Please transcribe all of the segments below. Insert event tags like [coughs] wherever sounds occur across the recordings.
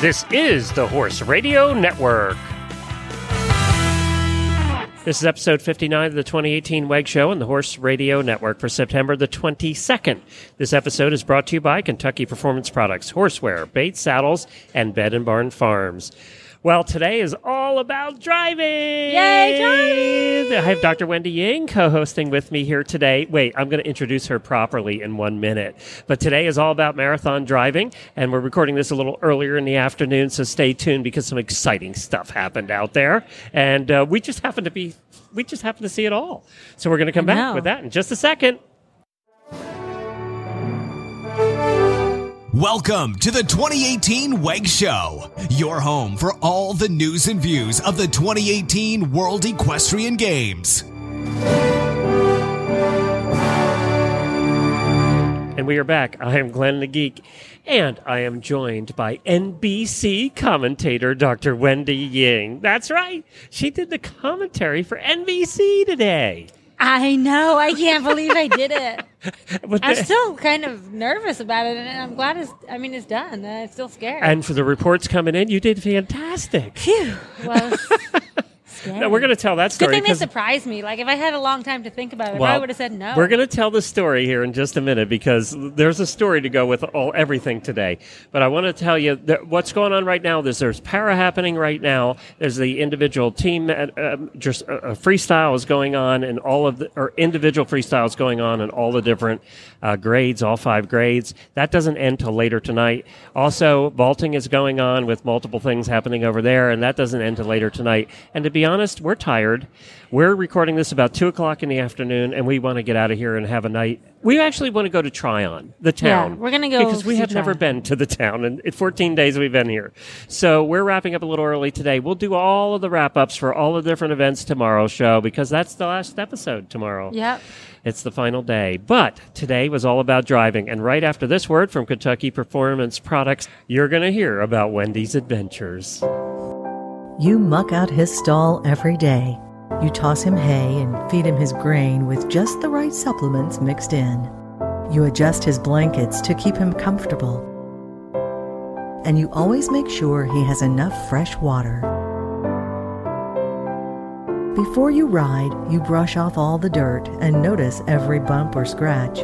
This is the Horse Radio Network. This is episode 59 of the 2018 WEG Show on the Horse Radio Network for September the 22nd. This episode is brought to you by Kentucky Performance Products, Horseware, Bates Saddles, and Bed and Barn Farms. Well, today is all about driving. Yay, driving! I have Dr. Wendy Ying co-hosting with me here today. Wait, I'm going to introduce her properly in one minute. But today is all about marathon driving, and we're recording this a little earlier in the afternoon, so stay tuned because some exciting stuff happened out there, and uh, we just happen to be we just happen to see it all. So we're going to come back with that in just a second. Welcome to the 2018 WEG Show, your home for all the news and views of the 2018 World Equestrian Games. And we are back. I am Glenn the Geek, and I am joined by NBC commentator Dr. Wendy Ying. That's right. She did the commentary for NBC today. I know. I can't believe I did it. [laughs] But I'm the- still kind of nervous about it, and I'm glad it's. I mean, it's done. I'm still scared. and for the reports coming in, you did fantastic. Phew. Well, [laughs] scary. We're going to tell that story. Good thing they surprised me. Like if I had a long time to think about it, I Well, probably would have said no. We're going to tell the story here in just a minute because there's a story to go with all everything today. But I want to tell you that what's going on right now. There's there's para happening right now. There's the individual team uh, um, just uh, uh, freestyle is going on, and all of the or individual freestyles going on, and all the different uh, grades, all five grades. That doesn't end till later tonight. Also, vaulting is going on with multiple things happening over there, and that doesn't end till later tonight. And to be honest, we're tired. We're recording this about two o'clock in the afternoon, and we want to get out of here and have a night. We actually want to go to Tryon, the town. Yeah, we're gonna go because we see have never been to the town, and in 14 days we've been here. So we're wrapping up a little early today. We'll do all of the wrap ups for all the different events tomorrow's show because that's the last episode tomorrow. Yep. It's the final day. But today was all about driving. And right after this word from Kentucky Performance Products, you're going to hear about Wendy's adventures. You muck out his stall every day. You toss him hay and feed him his grain with just the right supplements mixed in. You adjust his blankets to keep him comfortable. And you always make sure he has enough fresh water. Before you ride, you brush off all the dirt and notice every bump or scratch.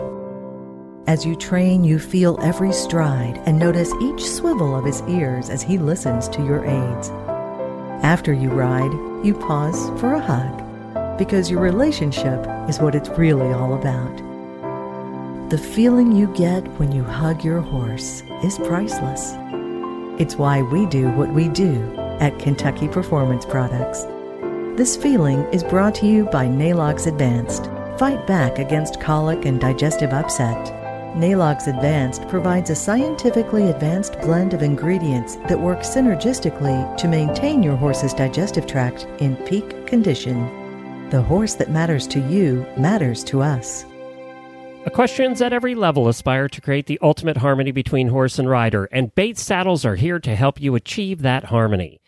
As you train, you feel every stride and notice each swivel of his ears as he listens to your aids. After you ride, you pause for a hug because your relationship is what it's really all about. The feeling you get when you hug your horse is priceless. It's why we do what we do at Kentucky Performance Products. This feeling is brought to you by Neigh-Lox Advanced. Fight back against colic and digestive upset. Neigh-Lox Advanced provides a scientifically advanced blend of ingredients that work synergistically to maintain your horse's digestive tract in peak condition. The horse that matters to you matters to us. Equestrians at every level aspire to create the ultimate harmony between horse and rider, and Bates saddles are here to help you achieve that harmony.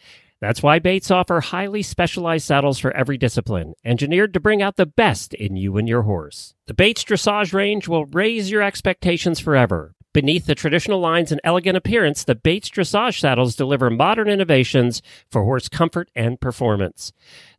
That's why Bates offer highly specialized saddles for every discipline, engineered to bring out the best in you and your horse. The Bates dressage range will raise your expectations forever. Beneath the traditional lines and elegant appearance, the Bates dressage saddles deliver modern innovations for horse comfort and performance.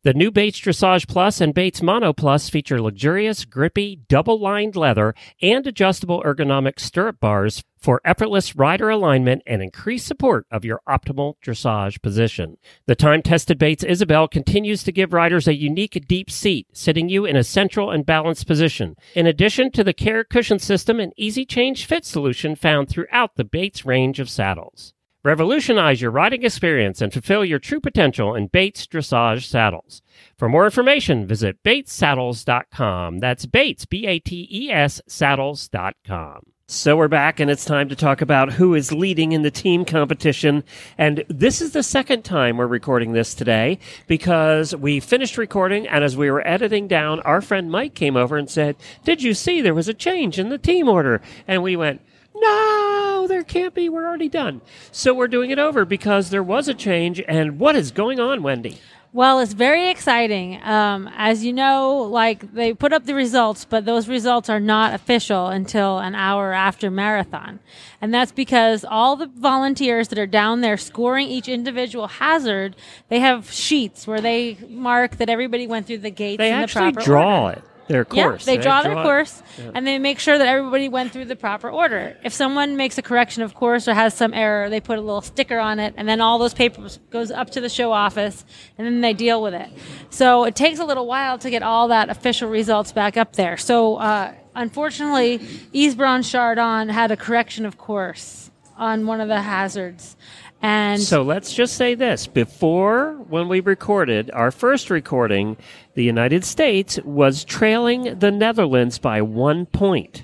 The new Bates Dressage Plus and Bates Mono Plus feature luxurious, grippy, double lined leather and adjustable ergonomic stirrup bars for effortless rider alignment and increased support of your optimal dressage position. The time tested Bates Isabell continues to give riders a unique deep seat, sitting you in a central and balanced position. In addition to the CAIR cushion system and easy change fit solution found throughout the Bates range of saddles. Revolutionize your riding experience and fulfill your true potential in Bates Dressage Saddles. For more information, visit batessaddles.com. That's Bates, B A T E S, saddles.com. So we're back, and it's time to talk about who is leading in the team competition. And this is the second time we're recording this today because we finished recording, and as we were editing down, our friend Mike came over and said, Did you see there was a change in the team order? And we went, no, there can't be. We're already done. So we're doing it over because there was a change. And what is going on, Wendy? Well, it's very exciting. Um, as you know, like they put up the results, but those results are not official until an hour after marathon. And that's because all the volunteers that are down there scoring each individual hazard, they have sheets where they mark that everybody went through the gates They in the actually proper draw order. it. Their course. Yeah, they draw their it. course Yeah. and they make sure that everybody went through the proper order. If someone makes a correction of course or has some error, they put a little sticker on it and then all those papers goes up to the show office and then they deal with it. So it takes a little while to get all that official results back up there. So uh, unfortunately, IJsbrand Chardon had a correction of course on one of the hazards. And So let's just say this. Before, when we recorded our first recording, the United States was trailing the Netherlands by one point.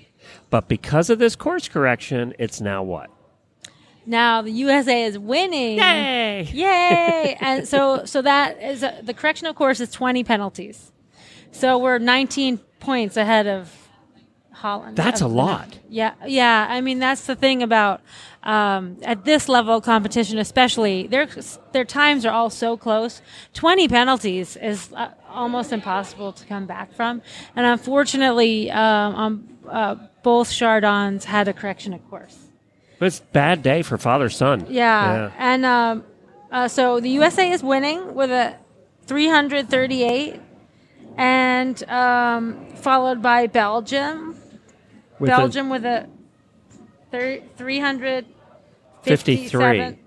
But because of this course correction, it's now what? now the USA is winning. Yay! Yay! [laughs] and so, so that is a, the correction, of course, is 20 penalties. So we're 19 points ahead of Holland. That's a lot. Yeah, yeah. I mean, that's the thing about um, at this level of competition, especially their their times are all so close. 20 penalties is uh, almost impossible to come back from, and unfortunately, um, um, uh, both Chardons had a correction, of course. It's a bad day for father son. Yeah, and um, uh, so the USA is winning with a 338, and um, followed by Belgium. With a- Belgium with a thir- 53. 357.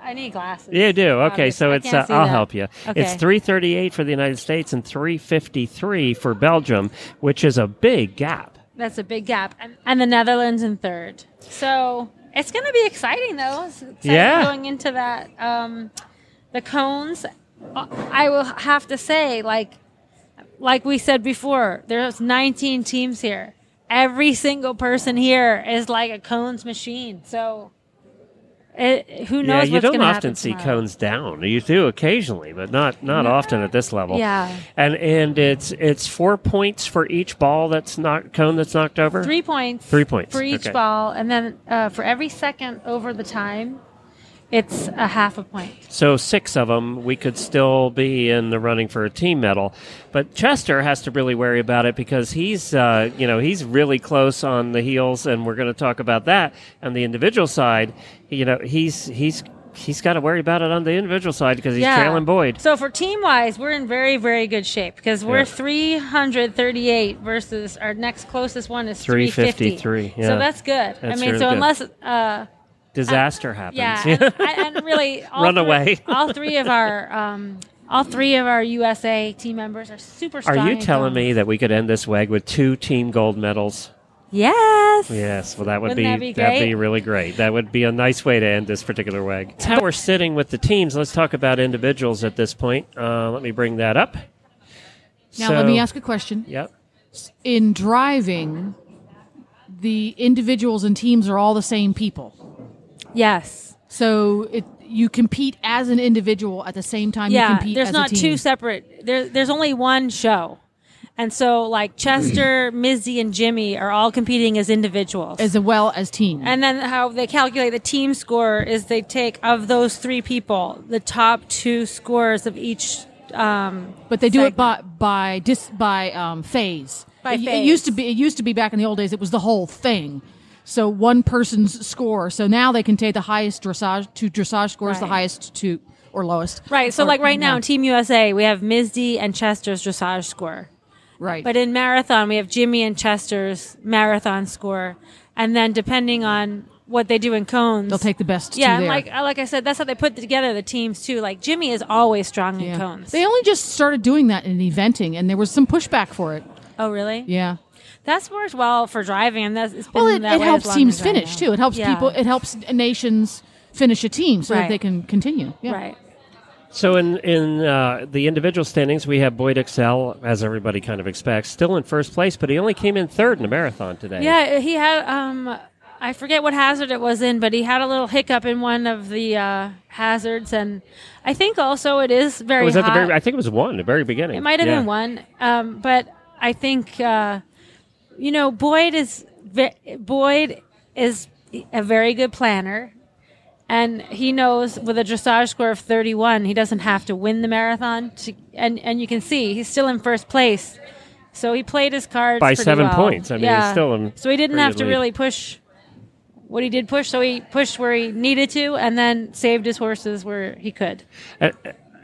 I need glasses. You do. Okay, so I it's uh, I'll that. help you. Okay. It's 338 for the United States and 353 for Belgium, which is a big gap. That's a big gap, and, and the Netherlands in third. So it's going to be exciting, though. Exciting Yeah. going into that. Um, the cones, I will have to say, like, like we said before, there's 19 teams here. Every single person here is like a cones machine. So, it, who knows yeah, you don't often see tomorrow. cones down. You do occasionally, but not not often at this level. Yeah. and and it's it's four points for each ball that's knocked cone that's knocked over. Three points. Three points, for each okay. ball, and then uh, for every second over the time, it's a half a point. So six of them, we could still be in the running for a team medal. But Chester has to really worry about it because he's, uh, you know, he's really close on the heels, and we're going to talk about that. On the individual side, you know, he's he's he's got to worry about it on the individual side because he's trailing Boyd. So for team wise, we're in very very good shape because we're Yeah. 338 versus our next closest one is 350. 353, yeah. So that's good. I mean, really so good. unless uh, Disaster happens. yeah, and, and [laughs] really all Run three, away. all three of our um, all three of our USA team members are super strong. Are you telling cones. me that we could end this WEG with two team gold medals? Yes. Yes, well, that would Wouldn't be, that be that'd be great? really great. That would be a nice way to end this particular WEG. That's how we're sitting with the teams. Let's talk about individuals at this point. Uh, let me bring that up. Now, So- let me ask a question. Yep. In driving, the individuals and teams are all the same people. Yes. So it, you compete as an individual at the same time you yeah, compete there's as not a team. two separate. There, there's only one show, and so like Chester, [clears throat] Misdee, and Jimmy are all competing as individuals. as well as teams. and then how they calculate the team score is they take of those three people the top two scores of each. Um, but they do it by by dis, by um, phase. By it, it used to be it used to be back in the old days. It was the whole thing. So one person's score. So now they can take the highest dressage two dressage scores, the highest two or lowest. right. So Or- like right now yeah. Team USA we have Misdee and Chester's dressage score. right. But in marathon, we have Jimmy and Chester's marathon score, and then depending on what they do in cones, they'll take the best. Yeah, like uh, like I said, that's how they put together the teams too. Like Jimmy is always strong in cones. They only just started doing that in eventing, and there was some pushback for it. oh, really? Yeah. That's worked well for driving, and that's it's been Well, it, that it way helps as teams finish too. It helps Yeah. people. It helps nations finish a team so Right. that they can continue. Yeah. Right. So in in uh, the individual standings, we have Boyd Exell, as everybody kind of expects, still in first place, but he only came in third in the marathon today. Yeah, he had um I forget what hazard it was in, but he had a little hiccup in one of the uh, hazards, and I think also it is very It was at the very. I think it was one, the very beginning. It might have Yeah. been one, um, but I think uh, you know Boyd is Boyd is a very good planner, And he knows with a dressage score of 31, he doesn't have to win the marathon. To, and, and you can see he's still in first place. So he played his cards By seven well. points. I mean, he's still in So he didn't have to lead. really push what he did push. So he pushed where he needed to, and then saved his horses where he could. Uh,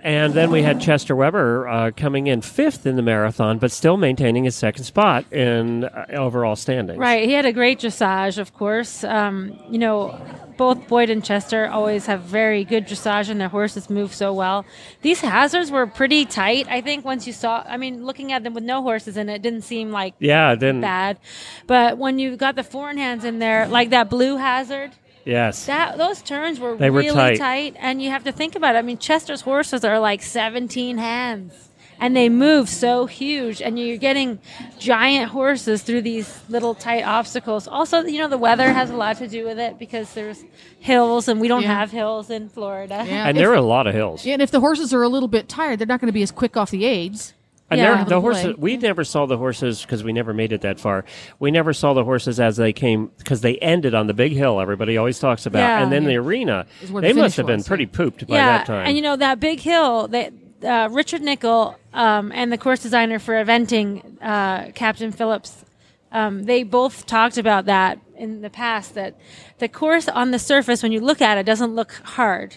And then we had Chester Weber uh, coming in fifth in the marathon, but still maintaining his second spot in uh, overall standings. Right. He had a great dressage, of course. Um, you know, both Boyd and Chester always have very good dressage, and their horses move so well. These hazards were pretty tight. I think once you saw, I mean, looking at them with no horses in it, didn't seem like Yeah, it didn't bad. But when you got the four hands in there, like that blue hazard, yes, that those turns were They were really tight. and you have to think about it. I mean, Chester's horses are like 17 hands, and they move so huge, and you're getting giant horses through these little tight obstacles. Also, you know, the weather has a lot to do with it because there's hills, and we don't Yeah. have hills in Florida. Yeah. and if- there are a lot of hills. Yeah, and if the horses are a little bit tired, they're not going to be as quick off the aids. And Yeah. the horses, we never saw the horses because we never made it that far. We never saw the horses as they came because they ended on the big hill. Everybody always talks about, Yeah. and then the arena. Where the They must have been was, pretty yeah. pooped by yeah, that time. and you know that big hill that uh, Richard Nicoll um, and the course designer for eventing, uh, Captain Phillips, um, they both talked about that in the past. That the course on the surface, when you look at it, doesn't look hard,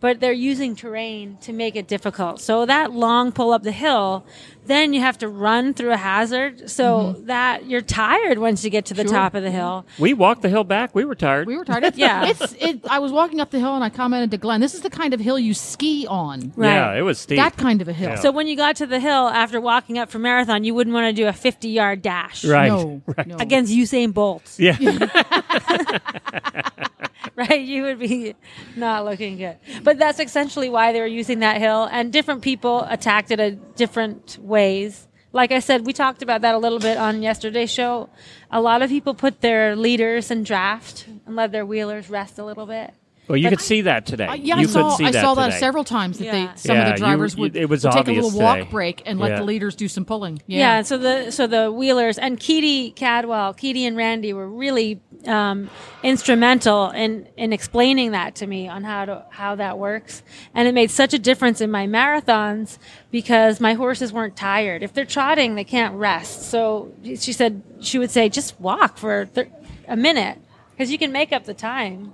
but they're using terrain to make it difficult. So that long pull up the hill, then you have to run through a hazard, so mm-hmm. that you're tired once you get to the Sure. top of the hill. we walked the hill back. We were tired. We were tired. It's, [laughs] Yeah. It's, it, I was walking up the hill and I commented to Glenn, this is the kind of hill you ski on. Right. Yeah, it was steep. That kind of a hill. Yeah. So when you got to the hill after walking up for marathon, you wouldn't want to do a 50 yard dash right. No, [laughs] no. against Usain Bolt, Yeah. [laughs] right? You would be not looking good. But that's essentially why they were using that hill, and different people attacked it in different ways. Like I said, we talked about that a little bit on yesterday's show. A lot of people put their leaders in draft and let their wheelers rest a little bit. Well, you could see that today. Uh, yeah, you I saw. could see I that saw that today. several times that Yeah. they some Yeah, of the drivers you- would, it was would take a little walk today. break and let Yeah. the leaders do some pulling. Yeah. Yeah, so the so the wheelers and Keady Cadwell, Keady and Randy were really um, instrumental in in explaining that to me on how to how that works, and it made such a difference in my marathons because my horses weren't tired. If they're trotting, they can't rest. So she said she would say just walk for thir- a minute because you can make up the time.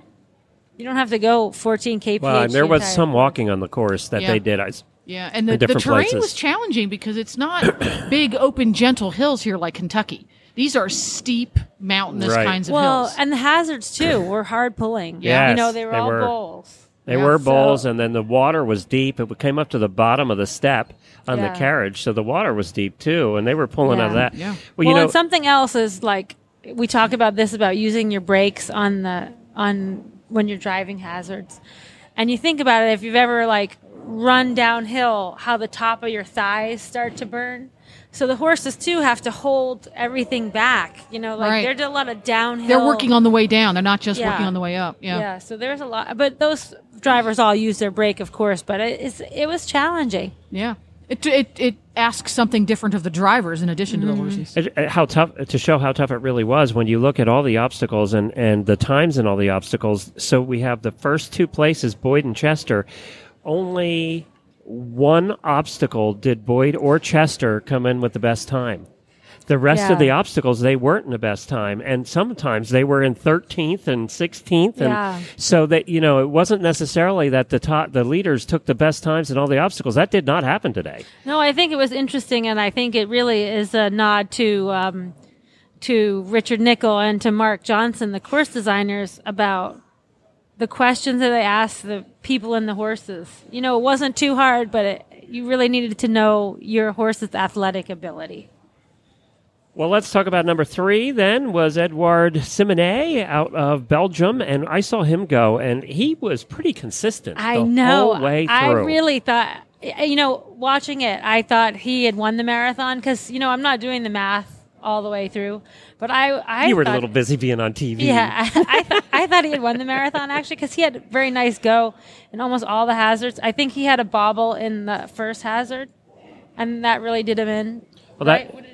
You don't have to go 14 kph. Well, and there the was some walking on the course that Yeah. they did. I, s- yeah. And the, the terrain places. was challenging because it's not [coughs] big, open, gentle hills here like Kentucky. These are steep, mountainous Right. kinds of Well, hills. Well, and the hazards too were hard pulling. Yes, you know they were they all were. bowls. They Yeah. were So- bowls, and then the water was deep. It came up to the bottom of the step on Yeah. the carriage, so the water was deep too, and they were pulling out of that. Yeah. Well, Well, you know, and something else is like we talk about this about using your brakes on the on when you're driving hazards, and you think about it if you've ever like run downhill, how the top of your thighs start to burn. So the horses too have to hold everything back. You know, like Right. doing a lot of downhill. They're working on the way down. They're not just Yeah. working on the way up. Yeah. Yeah, so there's a lot, but those drivers all use their brake, of course. But it, it's it was challenging. Yeah. It, it, it asks something different of the drivers in addition to the mm. horses. it- it- how tough to show how tough it really was when you look at all the obstacles and and the times and all the obstacles. So we have the first two places, Boyd and Chester. Only one obstacle did Boyd or Chester come in with the best time. The rest of the obstacles they weren't in the best time, and sometimes they were in 13th and 16th, and Yeah. so that you know it wasn't necessarily that the top the leaders took the best times in all the obstacles. That did not happen today. No, I think it was interesting, and I think it really is a nod to um, to Richard Nicoll and to Mark Johnson, the course designers, about the questions that they asked the people and the horses. You know, it wasn't too hard, but it, you really needed to know your horse's athletic ability. Well, let's talk about number three. Then was Edouard Simonet out of Belgium, and I saw him go, and he was pretty consistent. I the know. whole way through. I really thought, you know, watching it, I thought he had won the marathon because you know I'm not doing the math all the way through, but I, I you were thought, a little busy being on TV. Yeah, [laughs] I, I, th- I thought he had won the marathon actually because he had a very nice go in almost all the hazards. I think he had a bobble in the first hazard, and that really did him in. Well, that- right? What did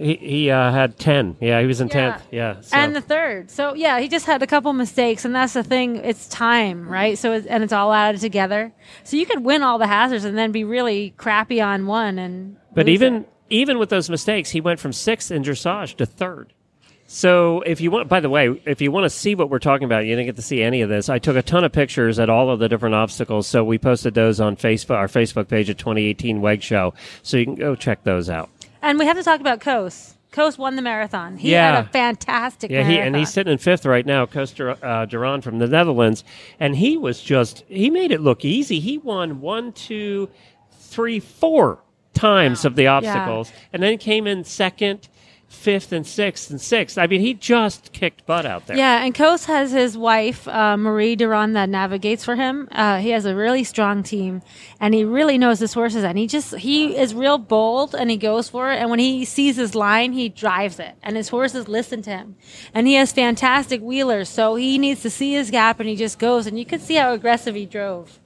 he get in the first hazard? He uh, had ten. Yeah, he was in Yeah. tenth. Yeah, so- And the third. So yeah, he just had a couple mistakes, and that's the thing. It's time, right? So it's, and it's all added together. So you could win all the hazards and then be really crappy on one. And But lose even it. even with those mistakes, he went from sixth in dressage to third. So if you want, by the way, if you want to see what we're talking about, you didn't get to see any of this. I took a ton of pictures at all of the different obstacles, so we posted those on Facebook, our Facebook page at 2018 Weg Show, so you can go check those out. And we have to talk about Koos. Koos won the marathon. He Yeah. had a fantastic Yeah, he, and he's sitting in fifth right now, uh, de Ronde from the Netherlands, and he was just he made it look easy. He won one, two, three, four times of the obstacles, and then came in second, fifth, and sixth, and sixth. I mean, he just kicked butt out there. Yeah, and Koos has his wife, uh, Marie Duran, that navigates for him. Uh, he has a really strong team, and he really knows his horses. And he just he is real bold, and he goes for it. And when he sees his line, he drives it, and his horses listen to him. And he has fantastic wheelers, so he needs to see his gap, and he just goes. And you could see how aggressive he drove.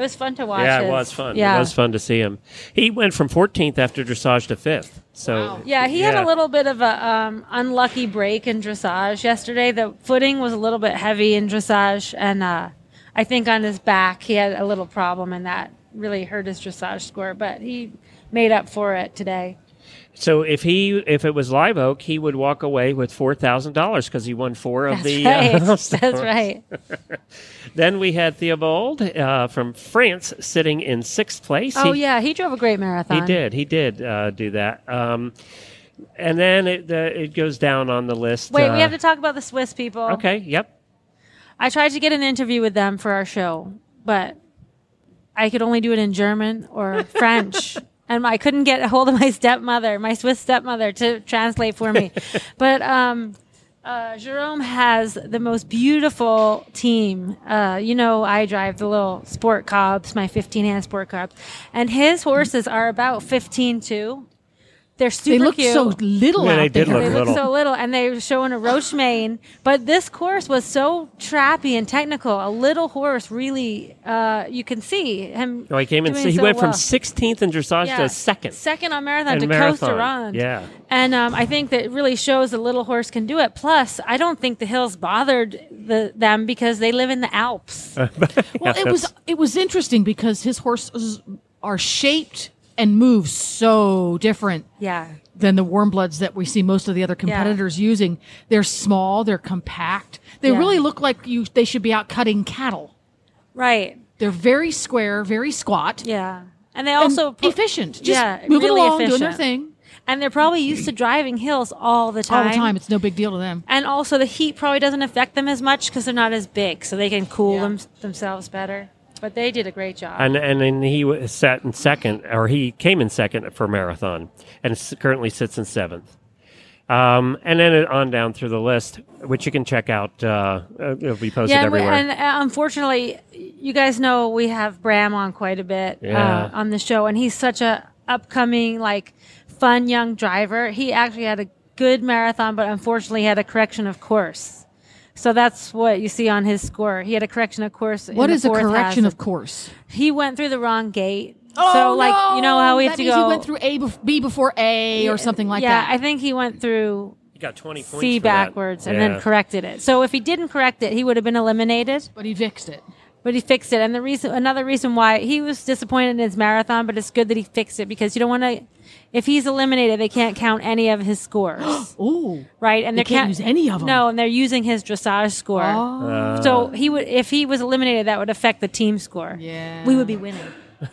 It was fun to watch. Yeah, it was fun. Yeah. It was fun to see him. He went from 14th after dressage to fifth. So Yeah, he had a little bit of a um, unlucky break in dressage yesterday. The footing was a little bit heavy in dressage, and uh, I think on his back he had a little problem, and that really hurt his dressage score. But he made up for it today. So if he if it was Live Oak, he would walk away with four thousand dollars because he won four of That's the. right. Uh, That's [laughs] right. [laughs] Then we had Thibault uh, from France sitting in sixth place. Oh He- yeah, he drove a great marathon. he did. He did uh, do that. Um, and then it uh, it goes down on the list. Wait, uh, we have to talk about the Swiss people. Okay. Yep. I tried to get an interview with them for our show, but I could only do it in German or [laughs] French. And I couldn't get a hold of my [laughs] stepmother, my Swiss stepmother, to translate for me. [laughs] but um, uh, Jerome has the most beautiful team. Uh, you know, I drive the little sport cobs, my 15 hand sport cobs, and his horses are about 15 too. They're super They look cute. so little Yeah, out they did there. look They little. look so little, and they were showing a Roche mane. But this course was so trappy and technical. A little horse really, uh, you can see him. Oh, he came in. doing He so went from 16th in dressage Yeah. to second. second on marathon And to marathon, Costa Run. yeah. and um, I think that really shows a little horse can do it. Plus, I don't think the hills bothered the, them because they live in the Alps. [laughs] Well, it was it was interesting because his horses are shaped and move so different yeah, than the warm bloods that we see most of the other competitors using. They're small, they're compact. They Yeah. really look like you they should be out cutting cattle. right. They're very square, very squat. Yeah, and they and also pro- efficient. Just yeah, moving really along, doing their thing and they're probably used to driving hills all the time. all the time. It's no big deal to them. And also, the heat probably doesn't affect them as much because they're not as big, so they can cool Yeah. them, themselves better. But they did a great job. And and then he was sat in second, or he came in second for marathon, and currently sits in seventh. Um, and then on down through the list, which you can check out. Uh, uh, it'll be posted yeah, and, we, everywhere. and uh, unfortunately, you guys know we have Bram on quite a bit Yeah. uh, on the show, and he's such a upcoming, like, fun young driver. He actually had a good marathon, but unfortunately had a correction of course. So that's what you see on his score. He had a correction of course. in What the is a correction hazard. of course? He went through the wrong gate. Oh, so, like, you know how we have that to means go. He went through A, bef- B before A, or something like yeah, that. I think he went through you got twenty points. C for that. backwards and Yeah. then corrected it. So if he didn't correct it, he would have been eliminated. but he fixed it. But he fixed it, and the reason, another reason why he was disappointed in his marathon, but it's good that he fixed it because you don't want to. If he's eliminated, they can't count any of his scores, [gasps] Ooh. right? And They they can't use any of them. No, and they're using his dressage score. Oh. So he would, if he was eliminated, that would affect the team score. Yeah. we would be winning.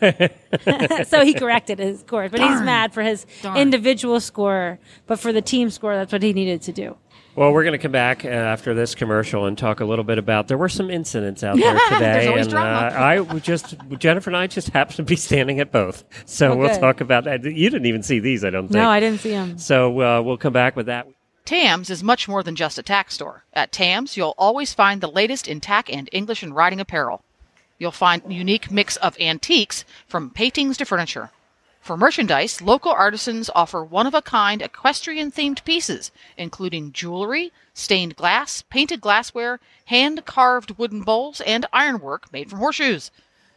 [laughs] [laughs] so he corrected his scores, but he's mad for his Darn. individual score, but for the team score, that's what he needed to do. Well, we're going to come back uh, after this commercial and talk a little bit about. There were some incidents out there [laughs] There's today, always and drama. uh, [laughs] I would just Jennifer and I just happened to be standing at both, so we'll talk about that. You didn't even see these, I don't think. No, I didn't see them. So uh, we'll come back with that. Tams is much more than just a tack store. At Tams, you'll always find the latest in tack and English and riding apparel. You'll find unique mix of antiques from paintings to furniture. For merchandise, local artisans offer one of a kind equestrian themed pieces, including jewelry, stained glass, painted glassware, hand carved wooden bowls, and ironwork made from horseshoes.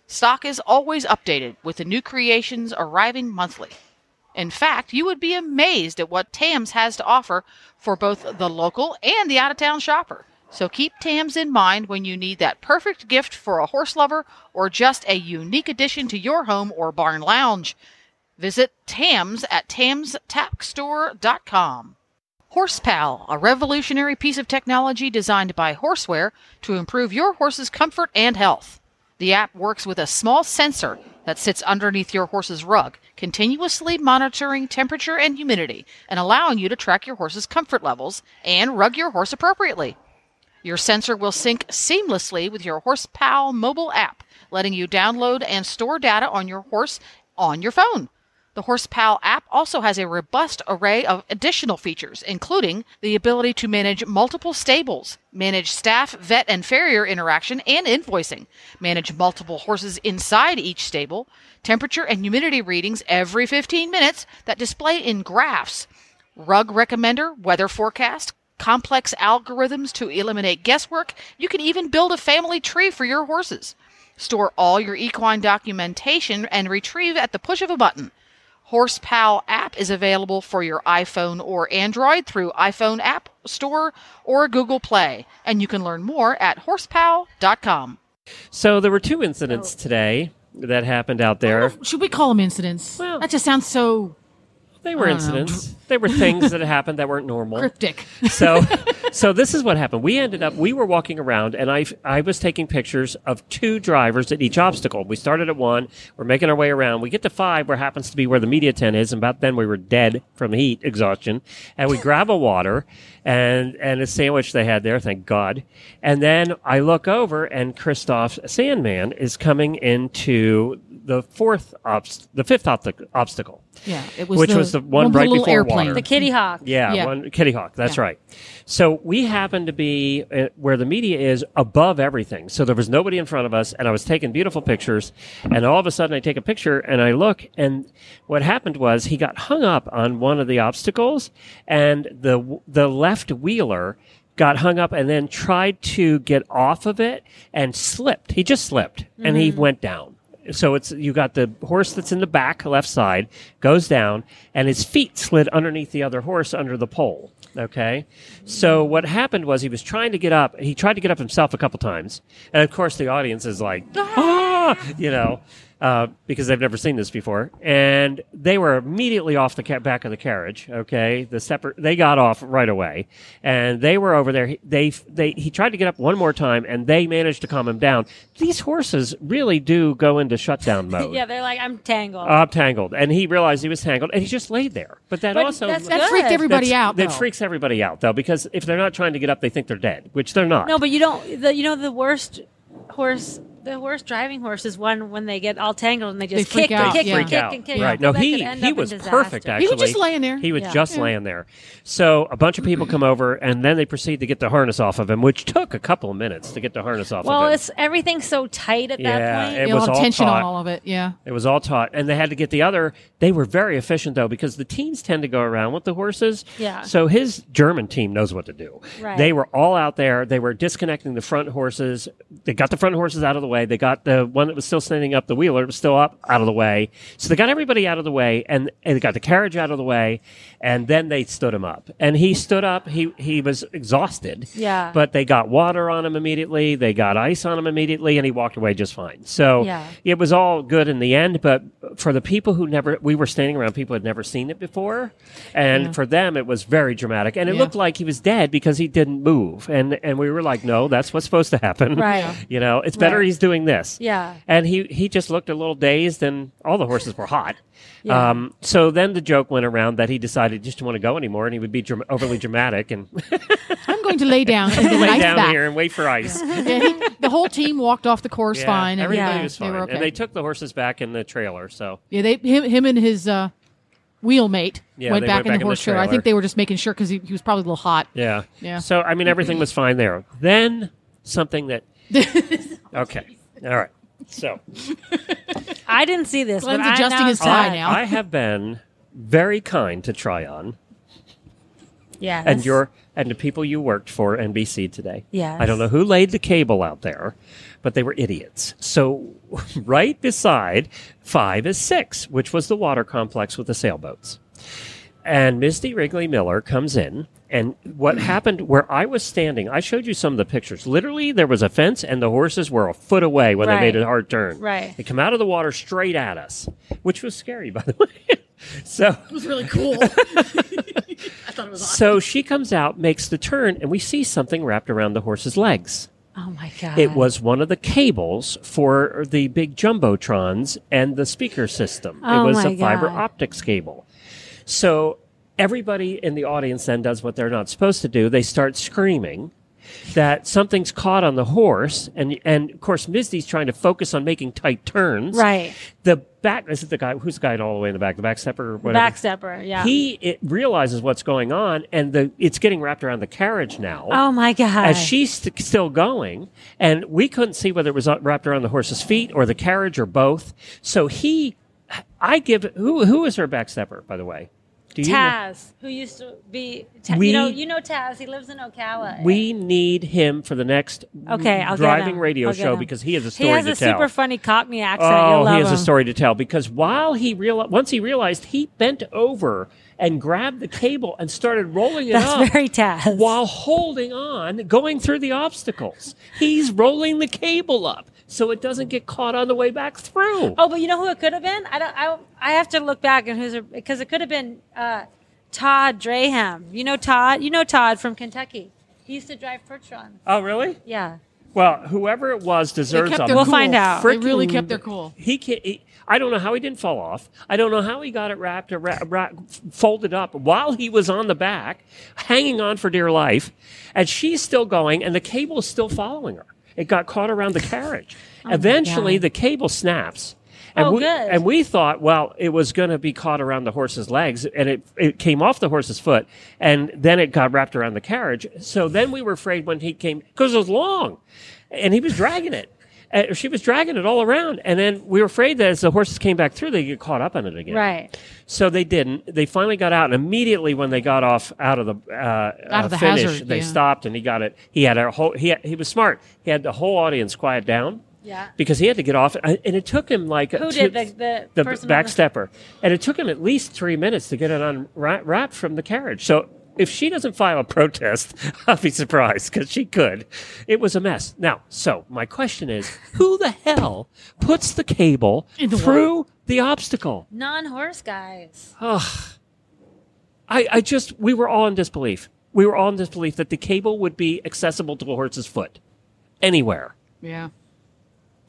Stock is always updated with the new creations arriving monthly. In fact, you would be amazed at what Tams has to offer for both the local and the out of town shopper. So keep Tams in mind when you need that perfect gift for a horse lover or just a unique addition to your home or barn lounge. Visit Tams at tamstapstore.com. HorsePal, a revolutionary piece of technology designed by Horseware to improve your horse's comfort and health. The app works with a small sensor that sits underneath your horse's rug, continuously monitoring temperature and humidity and allowing you to track your horse's comfort levels and rug your horse appropriately. Your sensor will sync seamlessly with your HorsePal mobile app, letting you download and store data on your horse on your phone. The HorsePal app also has a robust array of additional features, including the ability to manage multiple stables, manage staff, vet, and farrier interaction and invoicing, manage multiple horses inside each stable, temperature and humidity readings every 15 minutes that display in graphs, rug recommender, weather forecast, complex algorithms to eliminate guesswork. You can even build a family tree for your horses. Store all your equine documentation and retrieve at the push of a button. HorsePal app is available for your iPhone or Android through iPhone App Store or Google Play, and you can learn more at horsepal.com. So there were two incidents today that happened out there. Should we call them incidents? Well- that just sounds so They were I don't know. incidents. They were things that happened that weren't normal. [laughs] cryptic. so [laughs] so this is what happened. We ended up we were walking around and i i was taking pictures of two drivers at each obstacle. We started at one. We're making our way around. We get to five where happens to be where the media tent is and about then we were dead from heat exhaustion. And we grab a water and and a sandwich they had there thank god. And then i look over and christoph sandmann is coming into the fourth obst- the fifth obst- obstacle Yeah, it was which the was the one with the right little before airplane. water. The Kitty Hawk. yeah, Yeah. one Kitty Hawk. That's Yeah. right. So we happened to be uh, where the media is above everything. So there was nobody in front of us, and I was taking beautiful pictures. And all of a sudden, I take a picture and I look, and what happened was he got hung up on one of the obstacles, and the the left wheeler got hung up and then tried to get off of it and slipped. He just slipped, and he went down so it's you got the horse that's in the back left side goes down and his feet slid underneath the other horse under the pole okay? So what happened was he was trying to get up he tried to get up himself a couple times and of course the audience is like [laughs] ah! You know uh, because they've never seen this before, and they were immediately off the ca- back of the carriage. Okay, the separate they got off right away, and they were over there. He- They they he tried to get up one more time, and they managed to calm him down. These horses really do go into shutdown [laughs] mode. Yeah, they're like, I'm tangled. Uh, tangled, and he realized he was tangled, and he just laid there. But that But also that's that good. freaked everybody that's- out. That though. freaks everybody out though, because if they're not trying to get up, they think they're dead, which they're not. no, but you don't. The, you know, the worst horse, the worst driving horse is one when they get all tangled and they just They kick out, and kick yeah. and freak kick and kick. Right. No, he he was perfect. Actually, He was just laying there. He was Yeah. just Yeah. laying there. So a bunch of people come over, and then they proceed to get the harness off of him, which took a couple of minutes to get the harness off Well, of him. Well it's everything's so tight at Yeah, that point. it Yeah, a was all tension taut. on all of it. Yeah. It was all taut, and they had to get the other. They were very efficient though, because the teams tend to go around with the horses. Yeah. So his German team knows what to do. Right. They were all out there. They were disconnecting the front horses. They got the front horses out of the way. They got the one that was still standing up, the wheeler was still up, out of the way. So they got everybody out of the way, and, and they got the carriage out of the way, and then they stood him up. And he stood up. He he was exhausted. Yeah. But they got water on him immediately. They got ice on him immediately, and he walked away just fine. So Yeah. it was all good in the end. But for the people who never, we were standing around people had never seen it before, and for them it was very dramatic. And it Yeah. looked like he was dead because he didn't move. And and we were like, no, that's what's supposed to happen. Right. [laughs] You know, it's better Right. he's doing this. Yeah. And he he just looked a little dazed, and all the horses were hot. [laughs] Yeah. Um, so then the joke went around that he decided just to want to go anymore, and he would be dram- overly dramatic and [laughs] I'm going to lay down [laughs] and lay down back. here and wait for ice. Yeah, he, the whole team walked off the course Yeah, fine. And Everybody yeah, was They fine, were okay. and they took the horses back in the trailer. So yeah, they him, him and his uh, wheelmate Yeah, went back went in back the in the horse trailer. I think they were just making sure because he, he was probably a little hot. yeah, Yeah. So I mean, everything was fine there. Then something that [laughs] okay, all right. So [laughs] I didn't see this. Glenn's but I adjusting now his tie now. I have been very kind to Tryon Yes. And your and the people you worked for NBC today. Yes. I don't know who laid the cable out there, but they were idiots. So [laughs] right beside five is six, which was the water complex with the sailboats. And Misdee Wrigley Miller comes in, and what mm. happened where I was standing, I showed you some of the pictures. Literally, there was a fence, and the horses were a foot away when they made a hard turn. Right. They come out of the water straight at us, which was scary, by the [laughs] way. so It was really cool. [laughs] [laughs] I thought it was awesome. so she comes out, makes the turn, and we see something wrapped around the horse's legs. Oh my god. It was one of the cables for the big jumbotrons and the speaker system. Oh it was a fiber God. optics cable. So everybody in the audience then does what they're not supposed to do. They start screaming that something's caught on the horse, and and of course Misdee's trying to focus on making tight turns. Right. The back is it the guy who's the guy all the way in the back, the back stepper or whatever. Backstepper. Yeah. He it realizes what's going on, and the it's getting wrapped around the carriage now. oh my god. As she's st- still going, and we couldn't see whether it was wrapped around the horse's feet or the carriage or both. So he, I give who who is her backstepper, by the way? Do you know? Taz, who used to be, Ta- We- you know, you know Taz. He lives in Ocala. We need him for the next okay, I'll driving him. radio show him. because he has a story. He has to a tell. super funny Cockney accent. Oh, he has a story to tell because while he real once he realized he bent over and grabbed the cable and started rolling it That's up very Taz. while holding on, going through the obstacles. He's rolling the cable up so it doesn't get caught on the way back through. Oh, but you know who it could have been? I don't. I, I have to look back and who's because it could have been uh, Todd Draham. You know Todd. You know Todd from Kentucky. He used to drive Pertron. Oh, really? Yeah. Well, whoever it was deserves kept a their We'll cool. find out. They really kept their cool. He can He, I don't know how he didn't fall off. I don't know how he got it wrapped, wra- wra- folded up while he was on the back, hanging on for dear life, and she's still going, and the cable is still following her. It got caught around the carriage. [laughs] Oh, Eventually, Oh God. the cable snaps. And Oh, we, good. And we thought, well, it was going to be caught around the horse's legs, and it it came off the horse's foot, and then it got wrapped around the carriage. So then we were afraid when he came because it was long, and he was dragging it. And she was dragging it all around, and then we were afraid that as the horses came back through, they get caught up on it again. Right. So they didn't. They finally got out, and immediately when they got off out of the uh, Out uh, of the finish, hazard, they yeah. stopped, and he got it. He had a whole. He had, he was smart. He had the whole audience quiet down. Yeah. Because he had to get off, and it took him like Who two- did the the, the person on backstepper, and it took him at least three minutes to get it unwrapped from the carriage. So if she doesn't file a protest, [laughs] I'll be surprised because she could. It was a mess. Now, so my question is, who the hell puts the cable In the through the obstacle? non-horse guys? Ugh. I, I just, we were all in disbelief. We were all in disbelief that the cable would be accessible to a horse's foot anywhere. Yeah.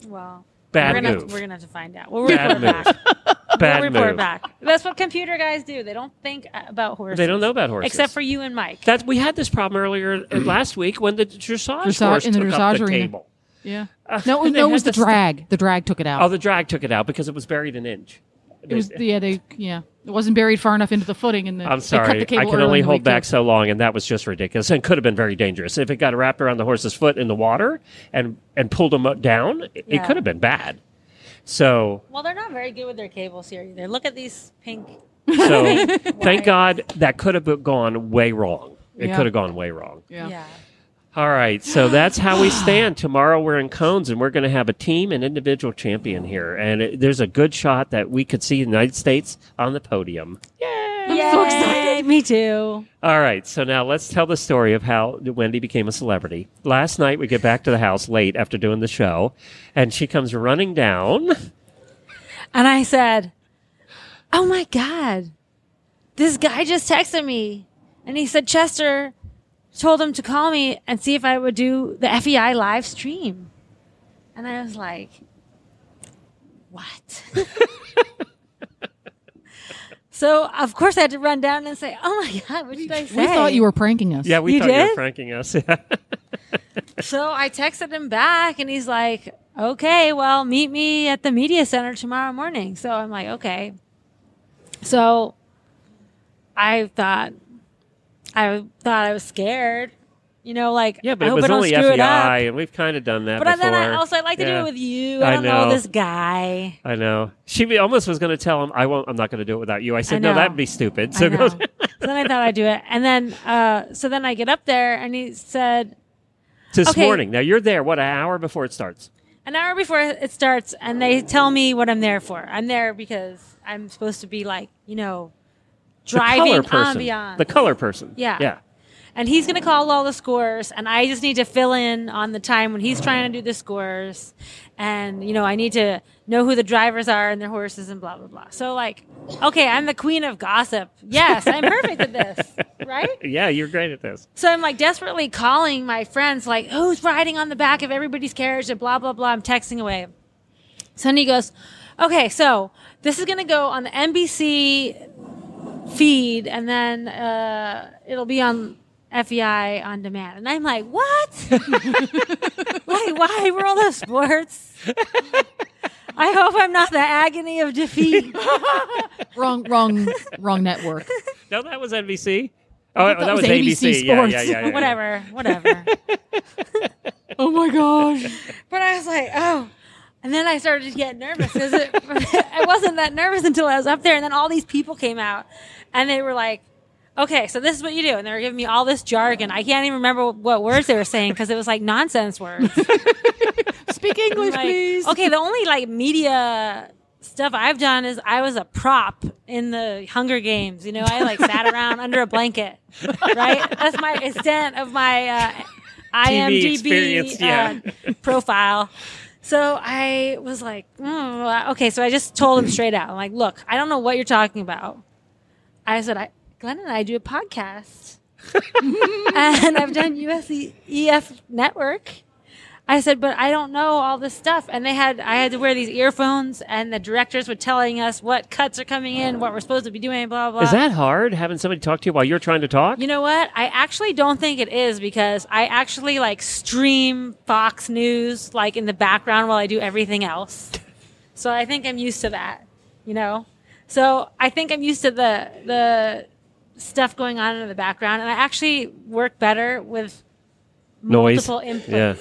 Well, Bad we're gonna move. Have to, we're gonna have to find out. Well, we're Bad report move. back. [laughs] Bad we'll report move. back. That's what computer guys do. They don't think uh, about horses. They don't know about horses. except for you and Mike. That we had this problem earlier uh, last week when the dressage, Dressage- horse in the took up the arena. cable. Yeah. No, and no, it was the to st- drag. The drag took it out. Oh, the drag took it out because it was buried an inch. it was yeah. They yeah. It wasn't buried far enough into the footing, and the, I'm they cut sorry, the cable I can only hold back too. so long, and that was just ridiculous, and could have been very dangerous if it got wrapped around the horse's foot in the water and and pulled him down. It, it could have been bad. So well, they're not very good with their cables here either. Look at these pink. so [laughs] thank God that could have gone way wrong. It Yeah. could have gone way wrong. Yeah. Yeah. All right, so that's how we stand. Tomorrow we're in Cones, and we're going to have a team and individual champion here. And it, there's a good shot that we could see the United States on the podium. Yay! So excited. Me too. All right, so now let's tell the story of how Wendy became a celebrity. Last night we get back to the house late after doing the show, and she comes running down. And I said, "Oh my god, this guy just texted me, and he said Chester told him to call me and see if I would do the FEI live stream." And I was like, "What?" [laughs] so of course I had to run down and say, "Oh my [laughs] god, what did I say?" We thought you were pranking us. Yeah, we You thought you did? were pranking us. [laughs] Yeah. So I texted him back and he's like, okay, well, meet me at the media center tomorrow morning. So I'm like, okay. So I thought, I thought I was scared. You know, like Yeah, but I it was only. FEI, and we've kind of done that But before. then I also I like to do it with you. I I don't know. know. this guy. I know. She almost was going to tell him, "I won't. I'm not going to do it without you." I said, I "No, that'd be stupid." So so then I thought I'd do it, and then uh, so then I get up there, and he said this Okay. morning. Now you're there. What an hour before it starts. an hour before it starts, and they tell me what I'm there for. I'm there because I'm supposed to be like you know The color driving person. ambiance. The color person. Yeah. Yeah. And he's going to call all the scores and i just need to fill in on the time when he's trying to do the scores. And you know i need to know who the drivers are and their horses and blah blah blah. So like okay i'm the queen of gossip. Yes i'm perfect at this [laughs] right? Yeah, you're great at this. so i'm like desperately calling my friends like who's riding on the back of everybody's carriage and blah blah blah. I'm texting away. He goes okay so this is going to go on the nbc feed and then uh, it'll be on FEI on demand. And I'm like, what? [laughs] like, Wide World of Sports? I hope I'm not the agony of defeat. [laughs] wrong, wrong, wrong network. No, that was NBC. Oh, that, that was, was ABC. ABC Yeah, Sports. yeah, yeah, yeah, yeah. whatever, whatever. [laughs] Oh my gosh. But I was like, oh. And then I started to get nervous because it, I wasn't that nervous until I was up there. And then all these people came out and they were like, okay, so this is what you do. And they were giving me all this jargon. I can't even remember what words they were saying because it was like nonsense words. [laughs] Speak [laughs] English, Like, please. Okay, the only like media stuff I've done is I was a prop in the Hunger Games. You know, I like sat around under a blanket. Right? That's my extent of my uh, IMDb yeah. uh, [laughs] profile. So I was like, mm, okay. So I just told him straight out, I'm like, look, I don't know what you're talking about. I said, I, Glenn and I do a podcast, and I've done USEF Network. I said, but I don't know all this stuff. And they had, I had to wear these earphones, and the directors were telling us what cuts are coming in, what we're supposed to be doing, blah blah. Is that hard having somebody talk to you while you're trying to talk? You know what? I actually don't think it is because I actually like stream Fox News like in the background while I do everything else. So I think I'm used to that, you know? So I think I'm used to the the stuff going on in the background and I actually work better with Noise. multiple inputs. Yeah.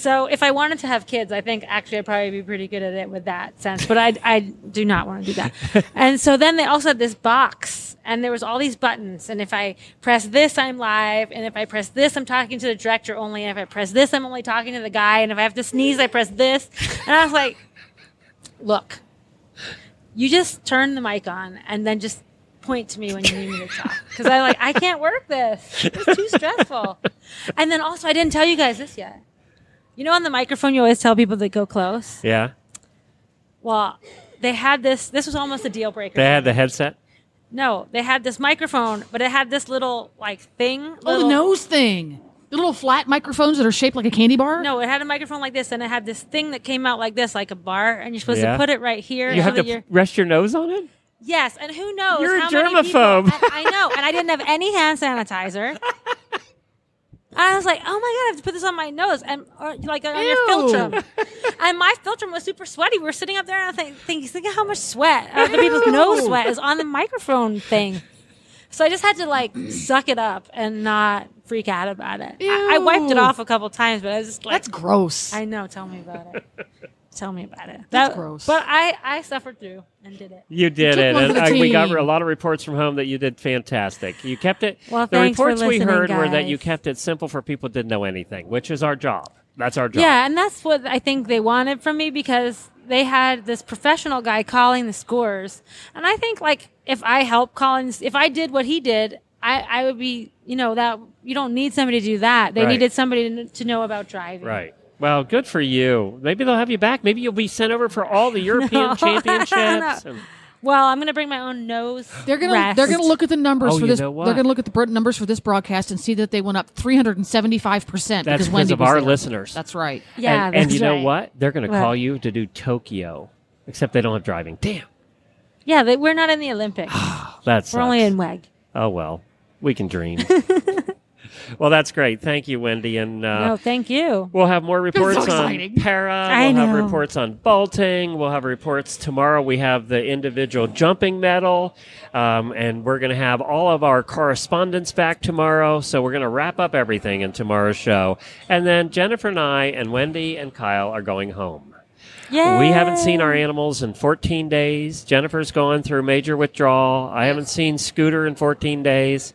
So if I wanted to have kids, I think actually I'd probably be pretty good at it with that sense. But I, I do not want to do that. [laughs] and so then they also had this box, and there was all these buttons. And if I press this, I'm live. And if I press this, I'm talking to the director only. And if I press this, I'm only talking to the guy. And if I have to sneeze, I press this. And I was like, look, you just turn the mic on and then just point to me when you need me to talk because I like I can't work this. It's too stressful. And then also I didn't tell you guys this yet. You know, on the microphone, you always tell people to go close. Yeah. Well, they had this. This was almost a deal breaker. They had the headset. no, they had this microphone, but it had this little like thing. Oh, the little- nose thing. The little flat microphones that are shaped like a candy bar. No, it had a microphone like this, and it had this thing that came out like this, like a bar, and you're supposed Yeah. to put it right here. You so have to you're, rest your nose on it. Yes, and who knows? You're a how many people- germaphobe. I, I know, and I didn't have any hand sanitizer. And I was like, "Oh my god, I have to put this on my nose and or, like on your Ew. philtrum." And my philtrum was super sweaty. We were sitting up there, and I think, thinking, think of how much sweat, uh, the people's nose sweat, is on the microphone thing. So I just had to like suck it up and not freak out about it. I, I wiped it off a couple times, but I was just like, That's gross. I know. Tell me about it. Tell me about it. That's That- gross. But I I suffered through and did it. You did took it, and I, we got a lot of reports from home that you did fantastic. You kept it. Well, the thanks for reports we listening, heard were that you kept it simple for people who didn't know anything, which is our job. That's our job. Yeah, and that's what I think they wanted from me because they had this professional guy calling the scores. And I think like if I help Collins, if I did what he did, I, I would be, you know, that you don't need somebody to do that. They Right. needed somebody to, to know about driving. Right. Well, good for you. Maybe they'll have you back. Maybe you'll be sent over for all the [laughs] European championships. and- Well, I'm going to bring my own nose. They're gonna rest. they're gonna look at the numbers Oh, for you this. know what? They're gonna look at the br- numbers for this broadcast and see that they went up 375 percent That's because because Wendy of was our there. listeners. That's right. Yeah, and, and that's you know right. what? They're going to What? call you to do Tokyo, except they don't have driving. Damn. Yeah, they, we're not in the Olympics. [sighs] That's we're only in WEG. Oh well, we can dream. [laughs] Well, that's great. Thank you, Wendy. And uh, no, thank you. We'll have more reports on para. I we'll have reports on vaulting. We'll have reports tomorrow. We have the individual jumping medal, um, and we're going to have all of our correspondence back tomorrow. So we're going to wrap up everything in tomorrow's show, and then Jennifer and I and Wendy and Kyle are going home. Yay. We haven't seen our animals in 14 days. Jennifer's going through major withdrawal. I haven't seen Scooter in 14 days.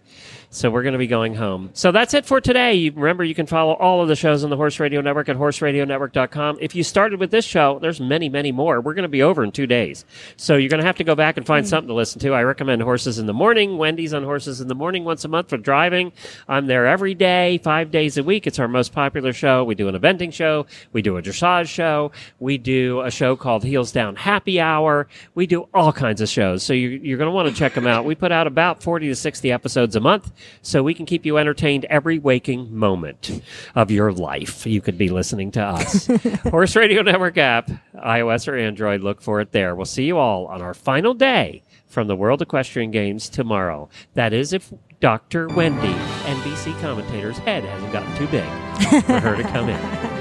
So we're going to be going home. So that's it for today. You, remember, you can follow all of the shows on the Horse Radio Network at horseradionetwork.com. If you started with this show, there's many, many more. We're going to be over in two days. So you're going to have to go back and find hmm. something to listen to. I recommend Horses in the Morning. Wendy's on Horses in the Morning once a month for driving. I'm there every day, five days a week. It's our most popular show. We do an eventing show. We do a dressage show. We do a show called Heels Down Happy Hour. We do all kinds of shows. So you, you're going to want to check them out. We put out about 40 to 60 episodes a month so we can keep you entertained every waking moment of your life. You could be listening to us. [laughs] Horse Radio Network app, iOS or Android, look for it there. We'll see you all on our final day from the World Equestrian Games tomorrow. That is if Dr. Wendy, NBC commentator's head hasn't gotten too big for her to come in. [laughs]